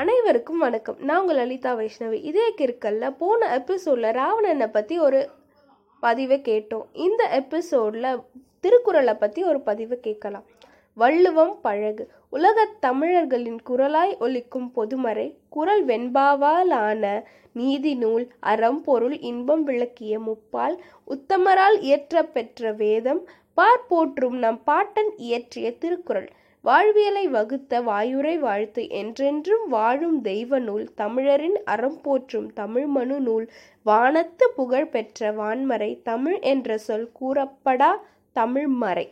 அனைவருக்கும் வணக்கம். நான் உங்கள் லலிதா வைஷ்ணவி. இதே கிற்கல்ல போன எபிசோடில் ராவணனை பற்றி ஒரு பதிவை கேட்டோம். இந்த எபிசோடில் திருக்குறளை பற்றி ஒரு பதிவை கேட்கலாம். வள்ளுவம் பழகு. உலகத் தமிழர்களின் குரலாய் ஒலிக்கும் பொதுமறை குரல் வெண்பாவாலான நீதி நூல் அறம் பொருள் இன்பம் விளக்கிய முப்பால் உத்தமரால் இயற்ற பெற்ற வேதம் பார் போற்றும் நம் பாட்டன் இயற்றிய திருக்குறள். வாழ்வியலை வகுத்த வாயுரை வாழ்த்து என்றென்றும் வாழும் தெய்வ நூல் தமிழரின் அறம் போற்றும் தமிழ் மனு நூல் வானத்து புகழ் பெற்ற வான்மறை தமிழ் என்ற சொல் கூறப்படா தமிழ் மறை.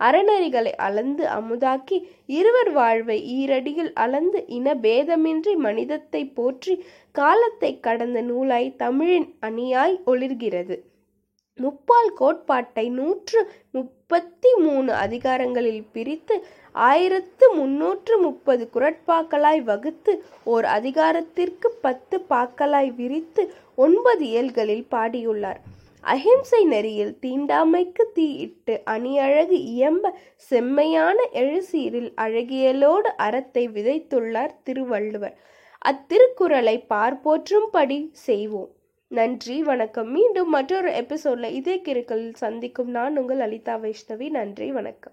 அறநெறிகளை அளந்து அமுதாக்கி இருவர் வாழ்வை ஈரடியில் அளந்து இன பேதமின்றி மனிதத்தை போற்றி காலத்தை கடந்த நூலாய் தமிழின் அணியாய் ஒளிர்கிறது. முப்பால் கோட்பாட்டை நூற்று முப்பத்தி மூணு அதிகாரங்களில் பிரித்து ஆயிரத்து முன்னூற்று முப்பது குரட்பாக்களாய் வகுத்து ஓர் அதிகாரத்திற்கு பத்து பாக்களாய் விரித்து ஒன்பது இயல்களில் பாடியுள்ளார். அஹிம்சை நெறியில் தீண்டாமைக்கு தீயிட்டு அணியழகு இயம்ப செம்மையான எழுசீரில் அழகியலோடு அறத்தை விதைத்துள்ளார் திருவள்ளுவர். அத்திருக்குறளை பார்ப்போற்றும்படி செய்வோம். நன்றி வணக்கம். மீண்டும் மற்றொரு எபிசோட்ல இதே கிருக்கலில் சந்திக்கும் நான் உங்கள் லலிதா வைஷ்ணவி. நன்றி வணக்கம்.